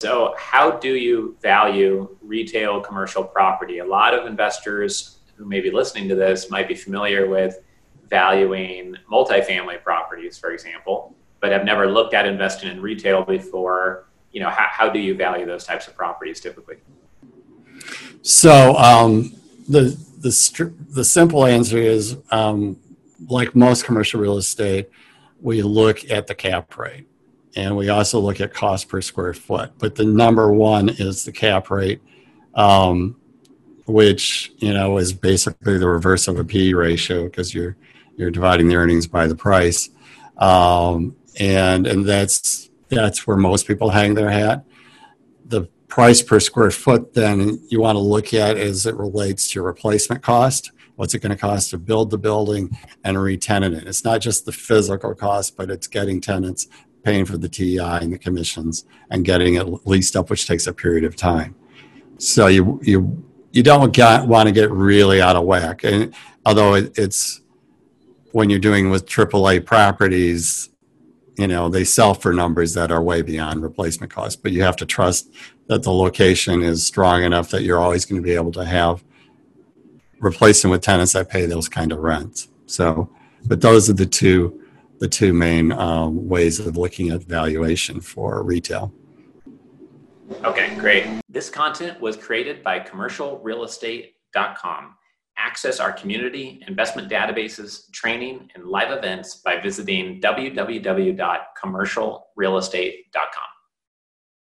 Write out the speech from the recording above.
So, how do you value retail commercial property? A lot of investors who may be listening to this might be familiar with valuing multifamily properties, for example, but have never looked at investing in retail before. You know, how, how do you value those types of properties typically? So um, the the the simple answer is, um, like most commercial real estate, we look at the cap rate, and we also look at cost per square foot. But the number one is the cap rate, um, which you know is basically the reverse of a P/E ratio because you're you're dividing the earnings by the price, um, and and that's that's where most people hang their hat. The price per square foot then you want to look at as it relates to replacement cost what's it going to cost to build the building and re-tenant it it's not just the physical cost but it's getting tenants paying for the TI and the commissions and getting it leased up which takes a period of time. So you you you don't get, want to get really out of whack. And although it, it's when you're doing with AAA properties you know they sell for numbers that are way beyond replacement cost but you have to trust that the location is strong enough that you're always going to be able to have replacing with tenants that pay those kind of rents. So but those are the two the two main um, ways of looking at valuation for retail. Okay great. This content was created by commercialrealestate.com Access our community, investment databases, training, and live events by visiting www.commercialrealestate.com.